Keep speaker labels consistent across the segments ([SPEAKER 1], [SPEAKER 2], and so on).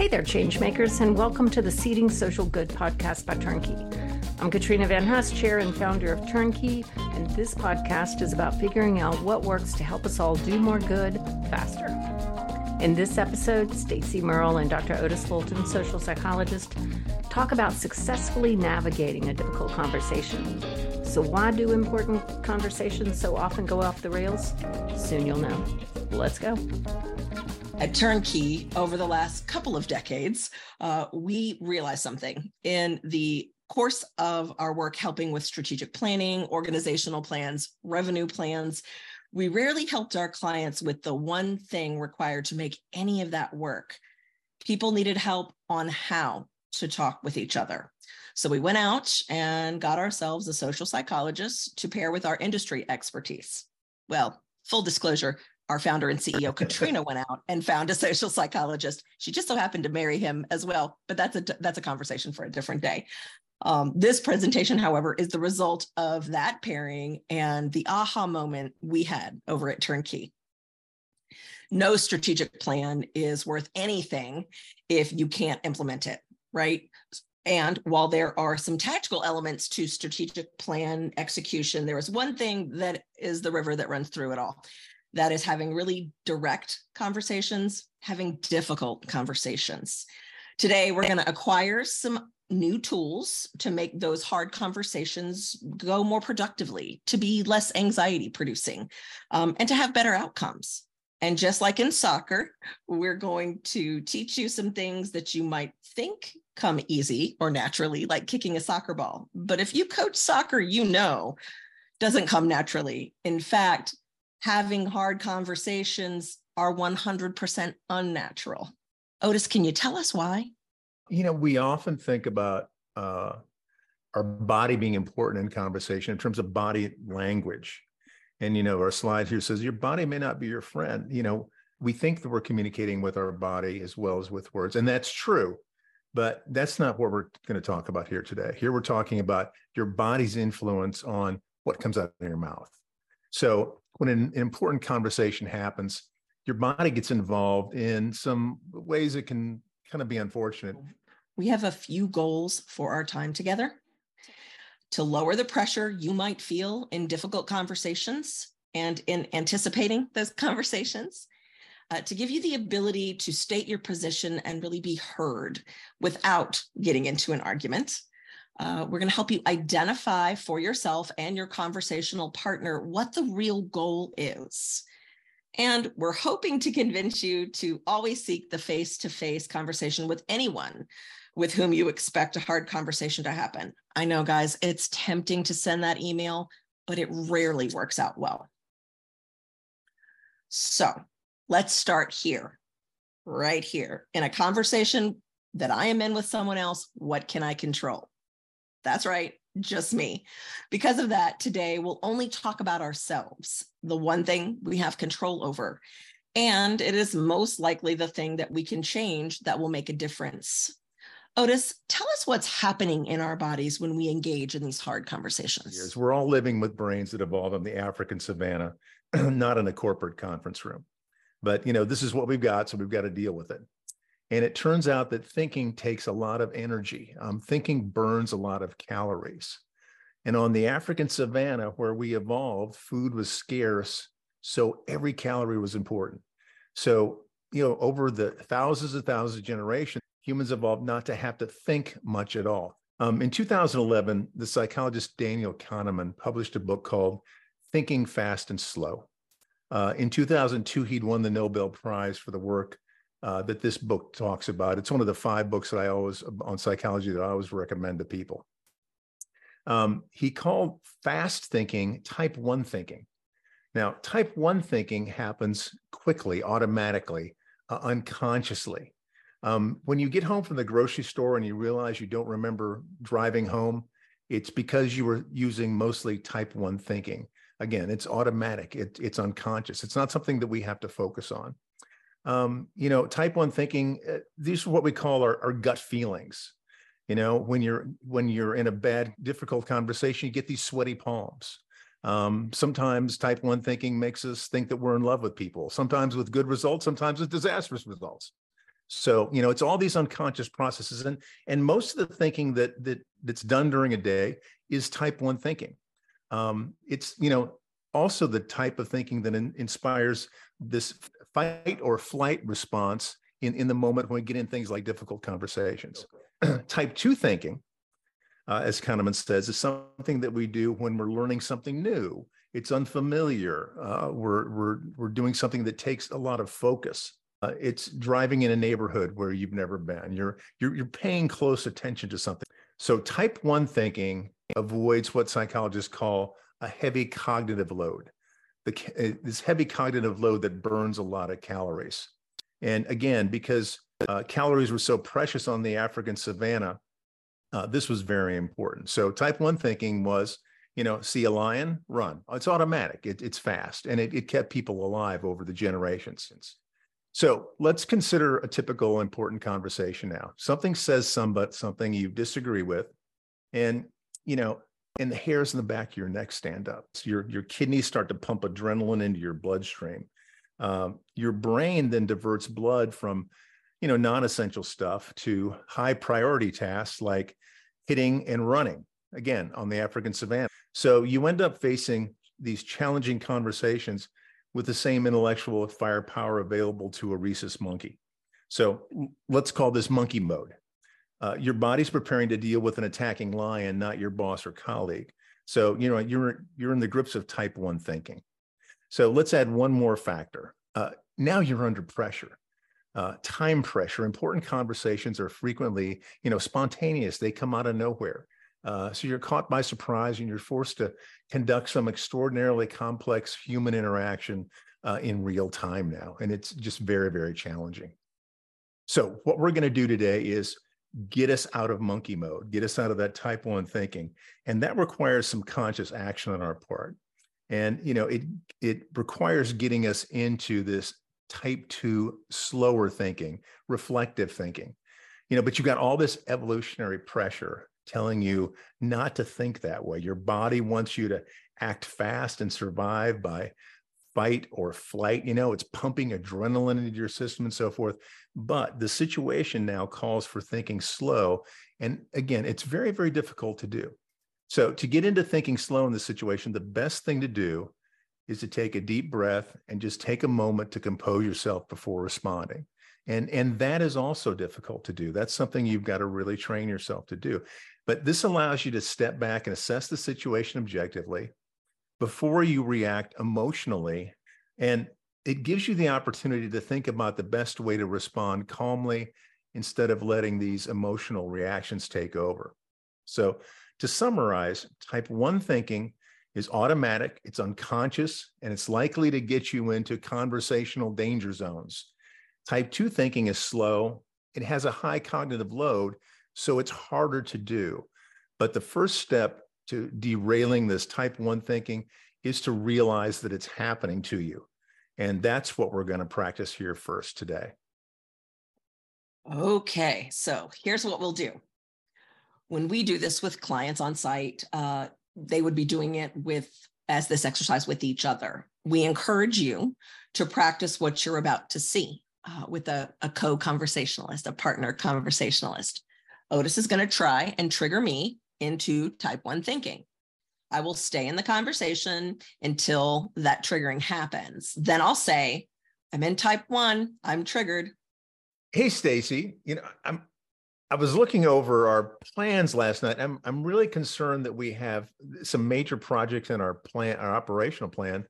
[SPEAKER 1] Hey there, changemakers, and welcome to the Seeding Social Good podcast by Turnkey. I'm Katrina VanHuss, chair and founder of Turnkey, and this podcast is about figuring out what works to help us all do more good faster. In this episode, Stacy Merle and Dr. Otis Fulton, social psychologist, talk about successfully navigating a difficult conversation. So, why do important conversations so often go off the rails? Soon you'll know. Let's go.
[SPEAKER 2] At Turnkey, over the last couple of decades, uh, we realized something. In the course of our work helping with strategic planning, organizational plans, revenue plans, we rarely helped our clients with the one thing required to make any of that work. People needed help on how to talk with each other. So we went out and got ourselves a social psychologist to pair with our industry expertise. Well, full disclosure, our founder and CEO Katrina went out and found a social psychologist. She just so happened to marry him as well, but that's a that's a conversation for a different day. Um, this presentation, however, is the result of that pairing and the aha moment we had over at Turnkey. No strategic plan is worth anything if you can't implement it, right? And while there are some tactical elements to strategic plan execution, there is one thing that is the river that runs through it all that is having really direct conversations, having difficult conversations. Today, we're going to acquire some new tools to make those hard conversations go more productively, to be less anxiety producing, um, and to have better outcomes. And just like in soccer, we're going to teach you some things that you might think come easy or naturally, like kicking a soccer ball. But if you coach soccer, you know doesn't come naturally. In fact, having hard conversations are 100% unnatural. Otis, can you tell us why?
[SPEAKER 3] You know, we often think about uh, our body being important in conversation in terms of body language. And, you know, our slide here says your body may not be your friend. You know, we think that we're communicating with our body as well as with words. And that's true. But that's not what we're going to talk about here today. Here we're talking about your body's influence on what comes out of your mouth. So when an important conversation happens, your body gets involved in some ways it can kind of be unfortunate.
[SPEAKER 2] We have a few goals for our time together to lower the pressure you might feel in difficult conversations and in anticipating those conversations. Uh, to give you the ability to state your position and really be heard without getting into an argument. Uh, we're going to help you identify for yourself and your conversational partner what the real goal is. And we're hoping to convince you to always seek the face to face conversation with anyone with whom you expect a hard conversation to happen. I know, guys, it's tempting to send that email, but it rarely works out well. So let's start here, right here. In a conversation that I am in with someone else, what can I control? That's right, just me. Because of that, today we'll only talk about ourselves, the one thing we have control over. And it is most likely the thing that we can change that will make a difference. Otis, tell us what's happening in our bodies when we engage in these hard conversations.
[SPEAKER 3] Yes, We're all living with brains that evolved in the African savannah, not in a corporate conference room. But you know, this is what we've got, so we've got to deal with it. And it turns out that thinking takes a lot of energy. Um, thinking burns a lot of calories. And on the African savannah, where we evolved, food was scarce. So every calorie was important. So, you know, over the thousands and thousands of generations, humans evolved not to have to think much at all. Um, in 2011, the psychologist Daniel Kahneman published a book called Thinking Fast and Slow. Uh, in 2002, he'd won the Nobel Prize for the work uh, that this book talks about. It's one of the five books that I always on psychology that I always recommend to people. Um, he called fast thinking type one thinking. Now, type one thinking happens quickly, automatically, uh, unconsciously. Um, when you get home from the grocery store and you realize you don't remember driving home, it's because you were using mostly type one thinking. Again, it's automatic, it, it's unconscious. It's not something that we have to focus on um, you know, type one thinking, uh, these are what we call our, our gut feelings. You know, when you're when you're in a bad, difficult conversation, you get these sweaty palms. Um, sometimes type one thinking makes us think that we're in love with people. Sometimes with good results, sometimes with disastrous results. So, you know, it's all these unconscious processes. And and most of the thinking that that that's done during a day is type one thinking. Um, it's, you know, also the type of thinking that in, inspires this fight or flight response in, in the moment when we get in things like difficult conversations. type two thinking, uh, as Kahneman says, is something that we do when we're learning something new. It's unfamiliar. Uh, we're, we're, we're doing something that takes a lot of focus. Uh, it's driving in a neighborhood where you've never been. You're, you're, you're paying close attention to something. So type one thinking avoids what psychologists call a heavy cognitive load. The, uh, this heavy cognitive load that burns a lot of calories. And again, because uh, calories were so precious on the African savannah, uh, this was very important. So type one thinking was, you know, see a lion, run. It's automatic. It, it's fast, and it, it kept people alive over the generations. Since. So let's consider a typical important conversation now. Something says somebody something you disagree with, and you know, and the hairs in the back of your neck stand up. So your your kidneys start to pump adrenaline into your bloodstream. Um, your brain then diverts blood from you know non-essential stuff to high priority tasks like hitting and running again on the african savannah so you end up facing these challenging conversations with the same intellectual firepower available to a rhesus monkey so let's call this monkey mode uh, your body's preparing to deal with an attacking lion not your boss or colleague so you know you're you're in the grips of type 1 thinking so let's add one more factor uh, now you're under pressure uh, time pressure. Important conversations are frequently, you know, spontaneous. They come out of nowhere. Uh, so you're caught by surprise and you're forced to conduct some extraordinarily complex human interaction uh, in real time now. And it's just very, very challenging. So what we're going to do today is get us out of monkey mode, get us out of that type one thinking. And that requires some conscious action on our part. And, you know, it, it requires getting us into this type two slower thinking, reflective thinking. You know, but you've got all this evolutionary pressure telling you not to think that way. Your body wants you to act fast and survive by fight or flight. You know, it's pumping adrenaline into your system and so forth. But the situation now calls for thinking slow. And again, it's very, very difficult to do. So, to get into thinking slow in this situation, the best thing to do is to take a deep breath and just take a moment to compose yourself before responding. And, and that is also difficult to do. That's something you've got to really train yourself to do. But this allows you to step back and assess the situation objectively before you react emotionally. And it gives you the opportunity to think about the best way to respond calmly instead of letting these emotional reactions take over. So, to summarize, type one thinking is automatic, it's unconscious, and it's likely to get you into conversational danger zones. Type 2 thinking is slow, it has a high cognitive load, so it's harder to do. But the first step to derailing this type 1 thinking is to realize that it's happening to you. And that's what we're going to practice here first today.
[SPEAKER 2] Okay, so here's what we'll do. When we do this with clients on site, uh, they would be doing it with as this exercise with each other. We encourage you to practice what you're about to see uh, with a, a co conversationalist, a partner conversationalist. Otis is going to try and trigger me into type one thinking. I will stay in the conversation until that triggering happens. Then I'll say, I'm in type one, I'm triggered.
[SPEAKER 3] Hey, Stacy, you know, I'm I was looking over our plans last night. I'm I'm really concerned that we have some major projects in our plan, our operational plan,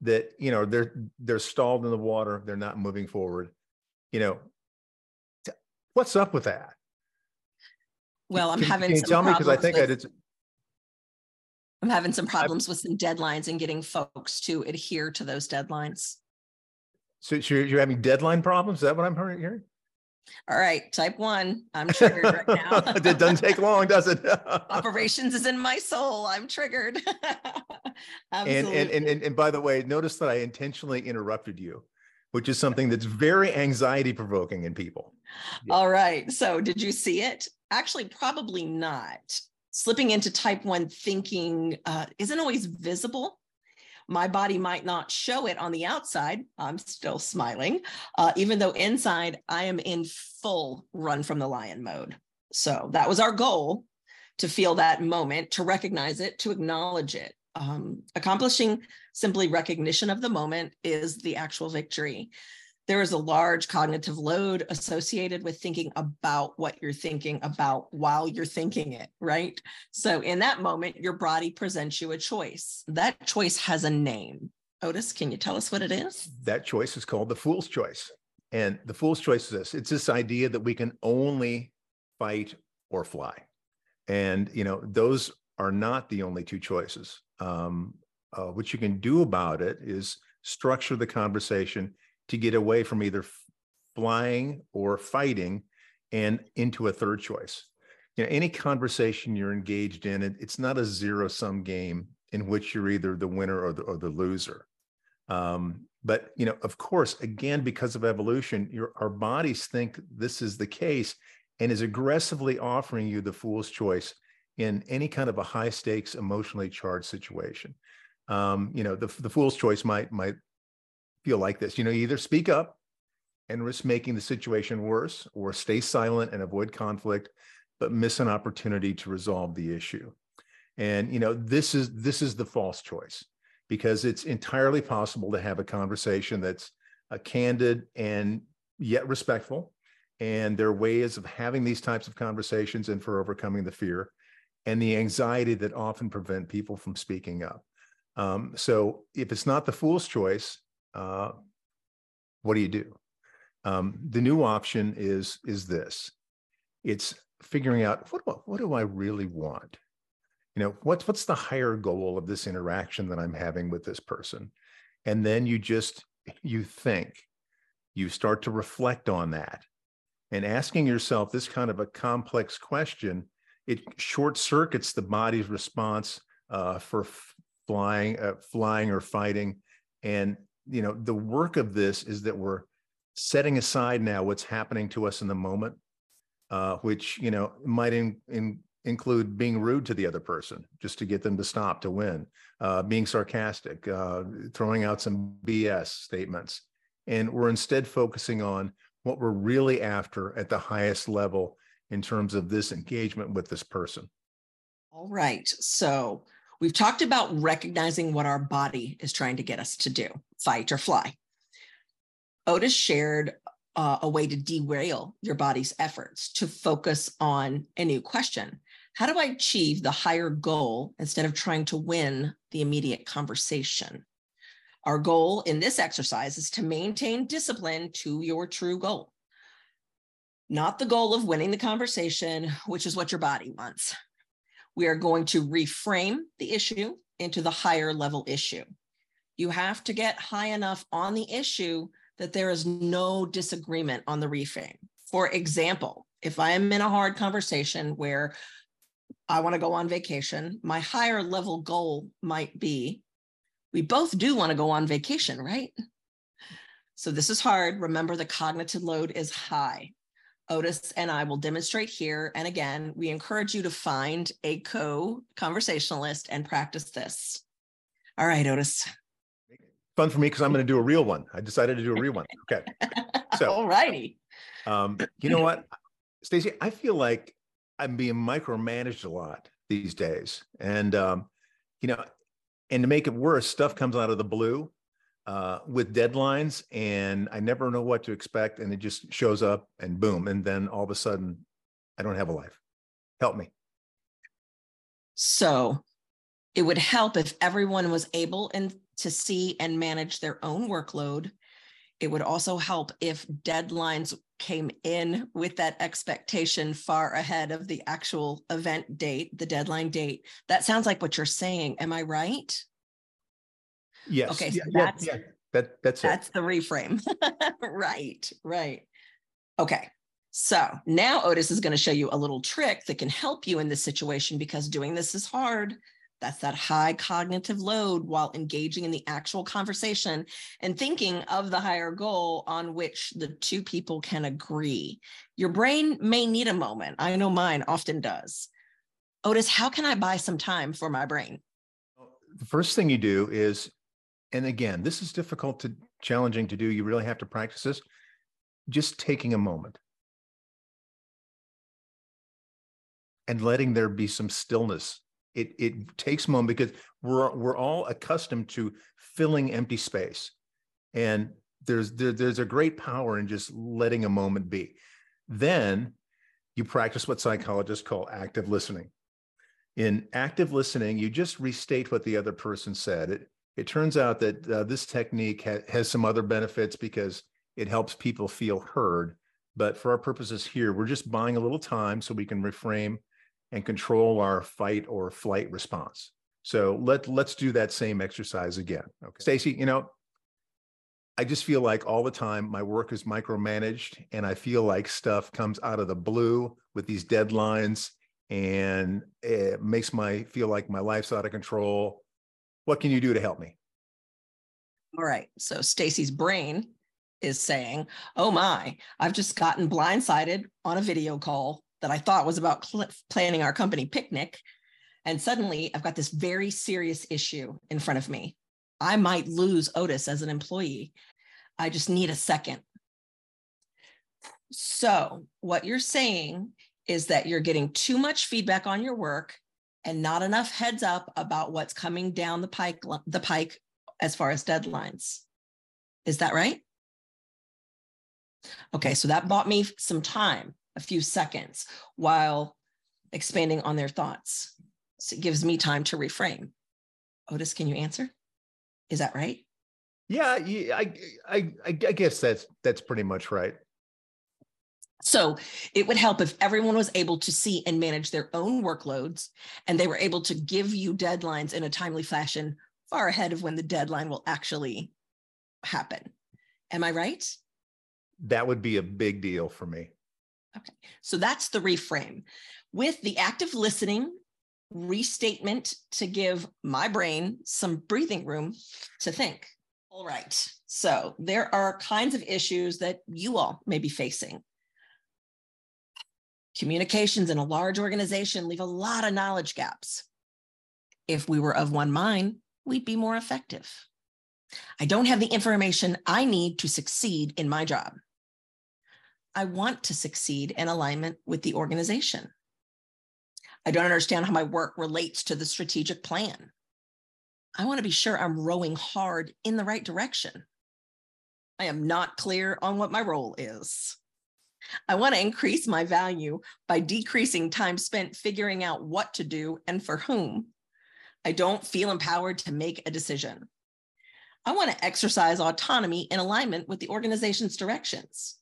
[SPEAKER 3] that you know they're they're stalled in the water. They're not moving forward. You know, what's up with that?
[SPEAKER 2] Well, I'm
[SPEAKER 3] can,
[SPEAKER 2] having
[SPEAKER 3] can you tell me because I think with, I did.
[SPEAKER 2] I'm having some problems I, with some deadlines and getting folks to adhere to those deadlines.
[SPEAKER 3] So you're, you're having deadline problems? Is that what I'm hearing?
[SPEAKER 2] All right, type one. I'm triggered right now.
[SPEAKER 3] it doesn't take long, does it?
[SPEAKER 2] Operations is in my soul. I'm triggered.
[SPEAKER 3] and, and, and, and, and by the way, notice that I intentionally interrupted you, which is something that's very anxiety provoking in people.
[SPEAKER 2] Yeah. All right. So did you see it? Actually, probably not. Slipping into type one thinking uh, isn't always visible My body might not show it on the outside. I'm still smiling, uh, even though inside I am in full run from the lion mode. So that was our goal to feel that moment, to recognize it, to acknowledge it. Um, accomplishing simply recognition of the moment is the actual victory there is a large cognitive load associated with thinking about what you're thinking about while you're thinking it, right? So in that moment, your body presents you a choice. That choice has a name. Otis, can you tell us what it is?
[SPEAKER 3] That choice is called the fool's choice. And the fool's choice is this it's this idea that we can only fight or fly. And, you know, those are not the only two choices. Um, uh, what you can do about it is structure the conversation to get away from either flying or fighting and into a third choice. You know, any conversation you're engaged in, it, it's not a zero sum game in which you're either the winner or the, or the loser. Um, but you know, of course, again, because of evolution, your our bodies think this is the case and is aggressively offering you the fool's choice in any kind of a high stakes, emotionally charged situation. Um, you know, the the fool's choice might might feel like this. You know, you either speak up and risk making the situation worse or stay silent and avoid conflict, but miss an opportunity to resolve the issue. And you know, this is this is the false choice because it's entirely possible to have a conversation that's uh, candid and yet respectful. And there are ways of having these types of conversations and for overcoming the fear and the anxiety that often prevent people from speaking up. Um, so if it's not the fool's choice, uh, what do you do? Um, the new option is is this: it's figuring out what do, what do I really want. You know, what's what's the higher goal of this interaction that I'm having with this person, and then you just you think, you start to reflect on that, and asking yourself this kind of a complex question, it short circuits the body's response uh, for flying, uh, flying or fighting, and you know the work of this is that we're setting aside now what's happening to us in the moment uh, which you know might in, in, include being rude to the other person just to get them to stop to win uh, being sarcastic uh, throwing out some bs statements. And we're instead focusing on what we're really after at the highest level in terms of this engagement with this person.
[SPEAKER 2] All right. So We've talked about recognizing what our body is trying to get us to do fight or fly. Otis shared uh, a way to derail your body's efforts to focus on a new question. How do I achieve the higher goal instead of trying to win the immediate conversation? Our goal in this exercise is to maintain discipline to your true goal, not the goal of winning the conversation, which is what your body wants. We are going to reframe the issue into the higher level issue. You have to get high enough on the issue that there is no disagreement on the reframe. For example, if I am in a hard conversation where I want to go on vacation, my higher level goal might be we both do want to go on vacation, right? So this is hard. Remember, the cognitive load is high. Otis and I will demonstrate here. And again, we encourage you to find a co conversationalist and practice this. All right, Otis.
[SPEAKER 3] Fun for me because I'm going to do a real one. I decided to do a real one. Okay.
[SPEAKER 2] So, all righty.
[SPEAKER 3] Um, you know what, Stacy? I feel like I'm being micromanaged a lot these days. And, um, you know, and to make it worse, stuff comes out of the blue uh, with deadlines and I never know what to expect. And it just shows up and boom. And then all of a sudden, I don't have a life. Help me.
[SPEAKER 2] So it would help if everyone was able and to see and manage their own workload. It would also help if deadlines came in with that expectation far ahead of the actual event date, the deadline date. That sounds like what you're saying. Am I right?
[SPEAKER 3] Yes.
[SPEAKER 2] Okay,
[SPEAKER 3] so
[SPEAKER 2] yeah, that's
[SPEAKER 3] yeah, that that's
[SPEAKER 2] that's
[SPEAKER 3] it.
[SPEAKER 2] the reframe. right, right. Okay. So now Otis is going to show you a little trick that can help you in this situation because doing this is hard. That's that high cognitive load while engaging in the actual conversation and thinking of the higher goal on which the two people can agree. Your brain may need a moment. I know mine often does. Otis, how can I buy some time for my brain?
[SPEAKER 3] The first thing you do is and again, this is difficult to challenging to do. You really have to practice this. Just taking a moment and letting there be some stillness. It it takes a moment because we're we're all accustomed to filling empty space. And there's there, there's a great power in just letting a moment be. Then you practice what psychologists call active listening. In active listening, you just restate what the other person said. It it turns out that uh, this technique ha- has some other benefits because it helps people feel heard. But for our purposes here, we're just buying a little time so we can reframe and control our fight or flight response. So let let's do that same exercise again. Okay. Stacy, you know, I just feel like all the time my work is micromanaged and I feel like stuff comes out of the blue with these deadlines and it makes my feel like my life's out of control. What can you do to help me?
[SPEAKER 2] All right. So Stacy's brain is saying, "Oh my, I've just gotten blindsided on a video call that I thought was about cl- planning our company picnic and suddenly I've got this very serious issue in front of me. I might lose Otis as an employee. I just need a second. So, what you're saying is that you're getting too much feedback on your work and not enough heads up about what's coming down the pike the pike as far as deadlines. Is that right? Okay, so that bought me some time, a few seconds while expanding on their thoughts. So it gives me time to reframe. Otis, can you answer? Is that right?
[SPEAKER 3] Yeah, I, I, I guess that's that's pretty much right.
[SPEAKER 2] So it would help if everyone was able to see and manage their own workloads, and they were able to give you deadlines in a timely fashion, far ahead of when the deadline will actually happen. Am I right?
[SPEAKER 3] That would be a big deal for me.
[SPEAKER 2] Okay, so that's the reframe. With the active listening restatement to give my brain some breathing room to think. All right. So there are kinds of issues that you all may be facing. Communications in a large organization leave a lot of knowledge gaps. If we were of one mind, we'd be more effective. I don't have the information I need to succeed in my job. I want to succeed in alignment with the organization. I don't understand how my work relates to the strategic plan. I want to be sure I'm rowing hard in the right direction. I am not clear on what my role is. I want to increase my value by decreasing time spent figuring out what to do and for whom. I don't feel empowered to make a decision. I want to exercise autonomy in alignment with the organization's directions.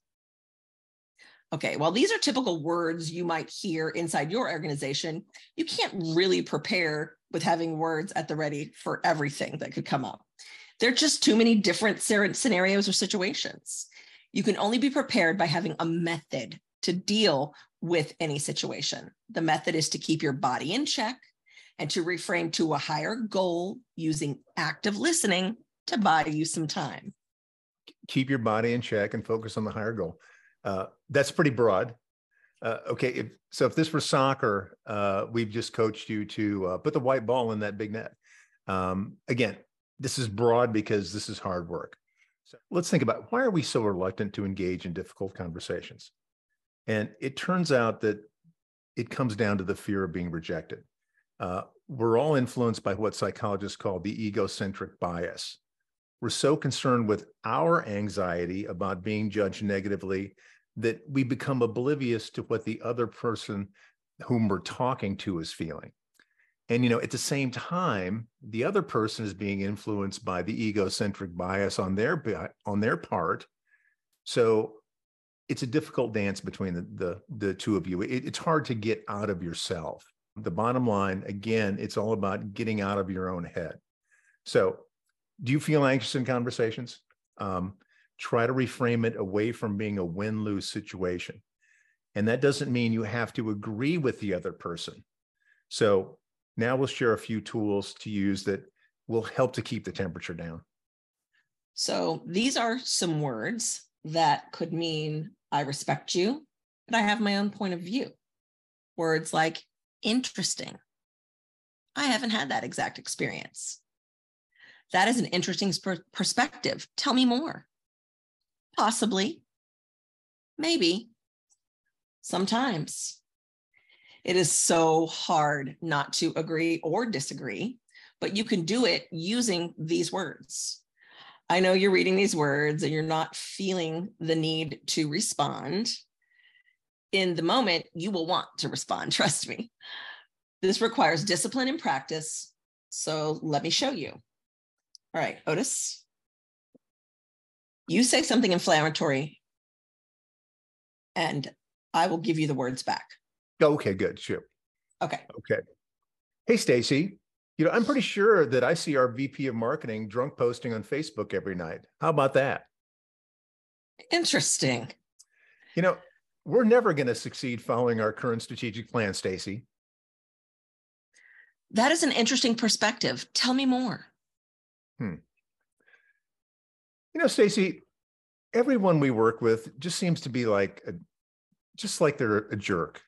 [SPEAKER 2] Okay, well, these are typical words you might hear inside your organization. You can't really prepare with having words at the ready for everything that could come up. There are just too many different scenarios or situations. You can only be prepared by having a method to deal with any situation. The method is to keep your body in check and to reframe to a higher goal using active listening to buy you some time.
[SPEAKER 3] Keep your body in check and focus on the higher goal. Uh, that's pretty broad. Uh, okay, if, so if this were soccer, uh, we've just coached you to uh, put the white ball in that big net. Um, again, this is broad because this is hard work. So let's think about why are we so reluctant to engage in difficult conversations? And it turns out that it comes down to the fear of being rejected. Uh, we're all influenced by what psychologists call the egocentric bias. We're so concerned with our anxiety about being judged negatively that we become oblivious to what the other person whom we're talking to is feeling. And you know, at the same time, the other person is being influenced by the egocentric bias on their on their part. So it's a difficult dance between the the, the two of you. It, it's hard to get out of yourself. The bottom line, again, it's all about getting out of your own head. So do you feel anxious in conversations? Um, try to reframe it away from being a win lose situation. And that doesn't mean you have to agree with the other person. So now we'll share a few tools to use that will help to keep the temperature down.
[SPEAKER 2] So these are some words that could mean I respect you, but I have my own point of view. Words like interesting. I haven't had that exact experience That is an interesting sp- perspective. Tell me more. Possibly. Maybe. Sometimes. It is so hard not to agree or disagree, but you can do it using these words. I know you're reading these words and you're not feeling the need to respond. In the moment, you will want to respond, trust me. This requires discipline and practice. So let me show you. All right, Otis. You say something inflammatory, and I will give you the words back.
[SPEAKER 3] Okay, good. Sure.
[SPEAKER 2] Okay.
[SPEAKER 3] Okay. Hey, Stacy. You know, I'm pretty sure that I see our VP of marketing drunk posting on Facebook every night. How about that?
[SPEAKER 2] Interesting.
[SPEAKER 3] You know, we're never going to succeed following our current strategic plan, Stacy.
[SPEAKER 2] That is an interesting perspective. Tell me more.
[SPEAKER 3] Hmm. You know, Stacy, everyone we work with just seems to be like a, just like they're a jerk.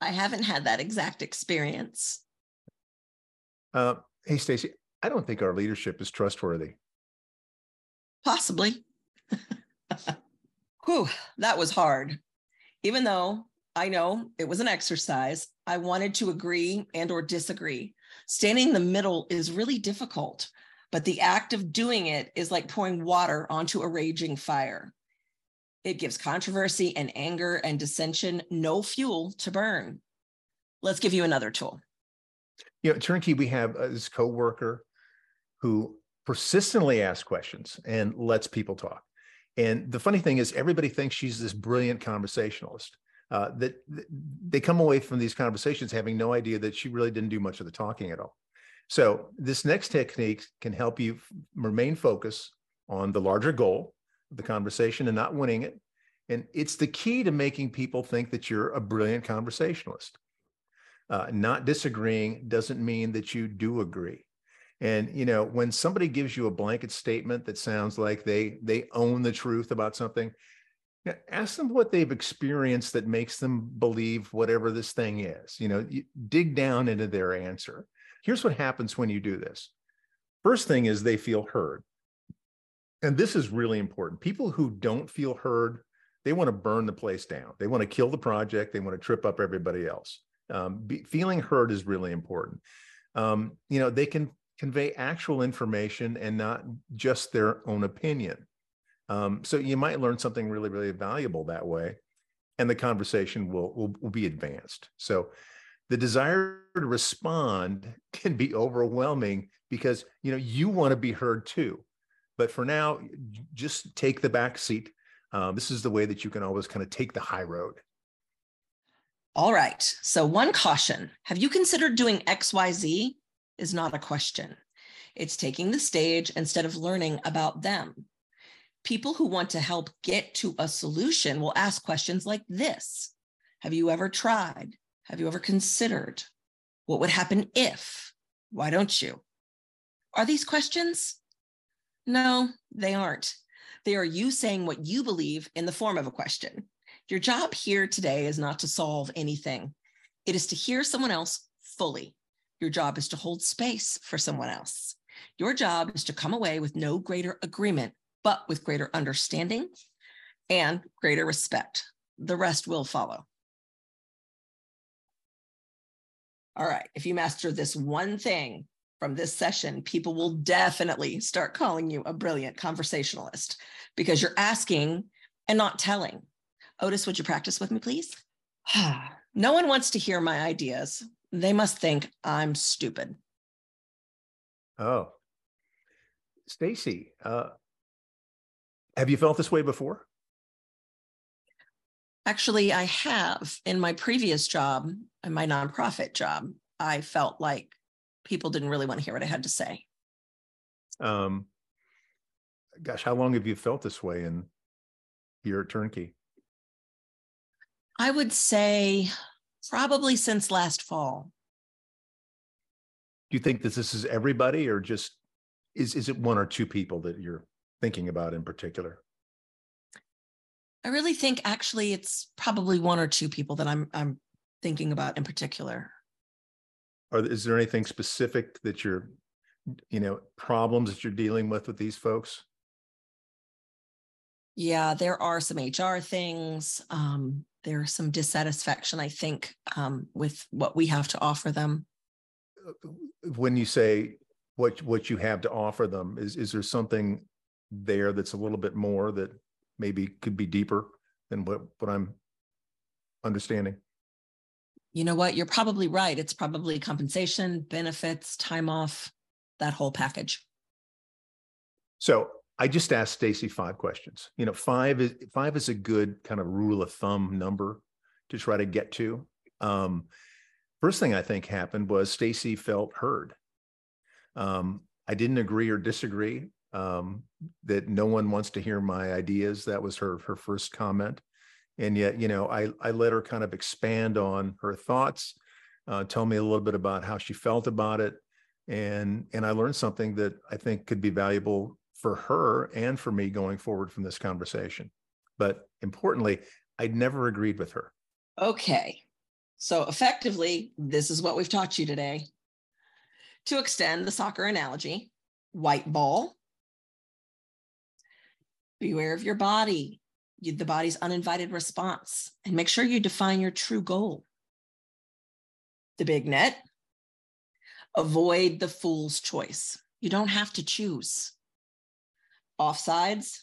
[SPEAKER 2] I haven't had that exact experience.
[SPEAKER 3] Uh, hey, Stacy, I don't think our leadership is trustworthy.
[SPEAKER 2] Possibly. Whew, that was hard. Even though I know it was an exercise, I wanted to agree and or disagree. Standing in the middle is really difficult, but the act of doing it is like pouring water onto a raging fire. It gives controversy and anger and dissension no fuel to burn. Let's give you another tool.
[SPEAKER 3] You know, Turnkey, we have this coworker who persistently asks questions and lets people talk. And the funny thing is, everybody thinks she's this brilliant conversationalist. Uh, that they come away from these conversations having no idea that she really didn't do much of the talking at all. So this next technique can help you remain focused on the larger goal the conversation and not winning it. And it's the key to making people think that you're a brilliant conversationalist. Uh, not disagreeing doesn't mean that you do agree. And you know, when somebody gives you a blanket statement that sounds like they they own the truth about something, ask them what they've experienced that makes them believe whatever this thing is. You know, you dig down into their answer. Here's what happens when you do this. First thing is they feel heard. And this is really important. People who don't feel heard, they want to burn the place down. They want to kill the project. They want to trip up everybody else. Um, be, feeling heard is really important. Um, you know, they can convey actual information and not just their own opinion. Um, so you might learn something really, really valuable that way, and the conversation will, will, will be advanced. So the desire to respond can be overwhelming because you know you want to be heard too. But for now, just take the back seat. Um, this is the way that you can always kind of take the high road.
[SPEAKER 2] All right. So, one caution Have you considered doing XYZ? Is not a question. It's taking the stage instead of learning about them. People who want to help get to a solution will ask questions like this Have you ever tried? Have you ever considered? What would happen if? Why don't you? Are these questions? No, they aren't. They are you saying what you believe in the form of a question. Your job here today is not to solve anything, it is to hear someone else fully. Your job is to hold space for someone else. Your job is to come away with no greater agreement, but with greater understanding and greater respect. The rest will follow. All right, if you master this one thing from this session, people will definitely start calling you a brilliant conversationalist because you're asking and not telling. Otis, would you practice with me, please? no one wants to hear my ideas. They must think I'm stupid.
[SPEAKER 3] Oh, Stacy, uh, have you felt this way before?
[SPEAKER 2] Actually, I have. In my previous job, in my nonprofit job, I felt like people didn't really want to hear what I had to say.
[SPEAKER 3] Um, gosh, how long have you felt this way in your turnkey?
[SPEAKER 2] I would say probably since last fall.
[SPEAKER 3] Do you think that this is everybody or just is is it one or two people that you're thinking about in particular?
[SPEAKER 2] I really think actually it's probably one or two people that I'm I'm thinking about in particular.
[SPEAKER 3] Or is there anything specific that you're you know, problems that you're dealing with with these folks?
[SPEAKER 2] Yeah, there are some HR things. Um, there's some dissatisfaction, I think, um, with what we have to offer them.
[SPEAKER 3] When you say what what you have to offer them, is is there something there that's a little bit more that maybe could be deeper than what what I'm understanding?
[SPEAKER 2] You know what? You're probably right. It's probably compensation, benefits, time off, that whole package.
[SPEAKER 3] So I just asked Stacy five questions. You know, five is five is a good kind of rule of thumb number to try to get to. Um, first thing I think happened was Stacy felt heard. Um, I didn't agree or disagree um, that no one wants to hear my ideas. That was her her first comment, and yet you know I I let her kind of expand on her thoughts, uh, tell me a little bit about how she felt about it, and and I learned something that I think could be valuable for her and for me going forward from this conversation. But importantly, I'd never agreed with her.
[SPEAKER 2] Okay. So effectively, this is what we've taught you today. To extend the soccer analogy, white ball, beware of your body, the body's uninvited response, and make sure you define your true goal. The big net, avoid the fool's choice. You don't have to choose offsides.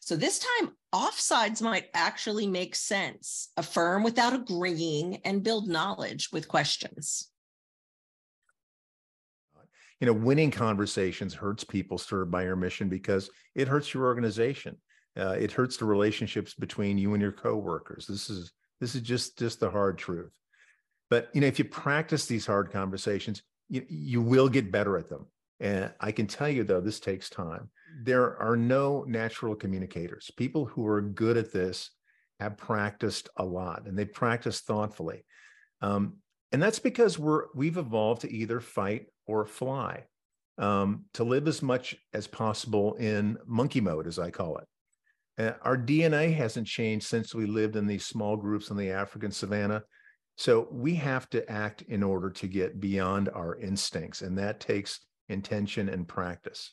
[SPEAKER 2] So this time, offsides might actually make sense. Affirm without agreeing and build knowledge with questions.
[SPEAKER 3] You know, winning conversations hurts people served by your mission because it hurts your organization. Uh, it hurts the relationships between you and your coworkers. This is this is just just the hard truth. But you know, if you practice these hard conversations, you, you will get better at them. And I can tell you though, this takes time there are no natural communicators. People who are good at this have practiced a lot and they practice thoughtfully. Um, and that's because we're we've evolved to either fight or fly, um, to live as much as possible in monkey mode, as I call it. Uh, our DNA hasn't changed since we lived in these small groups in the African savannah. So we have to act in order to get beyond our instincts, and that takes intention and practice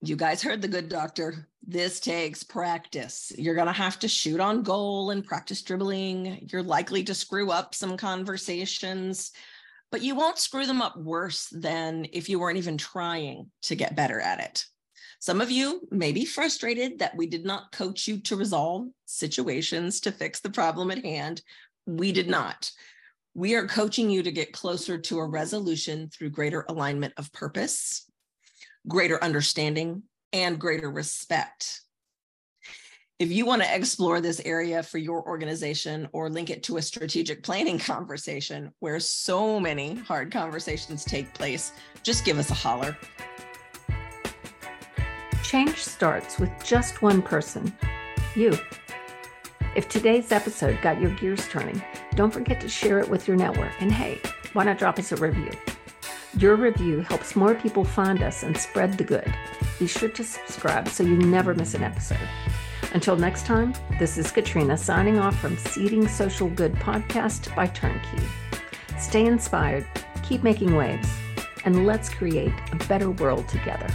[SPEAKER 2] you guys heard the good doctor. This takes practice. You're going to have to shoot on goal and practice dribbling. You're likely to screw up some conversations, but you won't screw them up worse than if you weren't even trying to get better at it. Some of you may be frustrated that we did not coach you to resolve situations to fix the problem at hand. We did not. We are coaching you to get closer to a resolution through greater alignment of purpose greater understanding and greater respect. If you want to explore this area for your organization or link it to a strategic planning conversation where so many hard conversations take place, just give us a holler.
[SPEAKER 1] Change starts with just one person you. If today's episode got your gears turning, don't forget to share it with your network. And hey, why not drop us a review? Your review helps more people find us and spread the good. Be sure to subscribe so you never miss an episode. Until next time, this is Katrina signing off from Seeding Social Good podcast by Turnkey. Stay inspired, keep making waves, and let's create a better world together.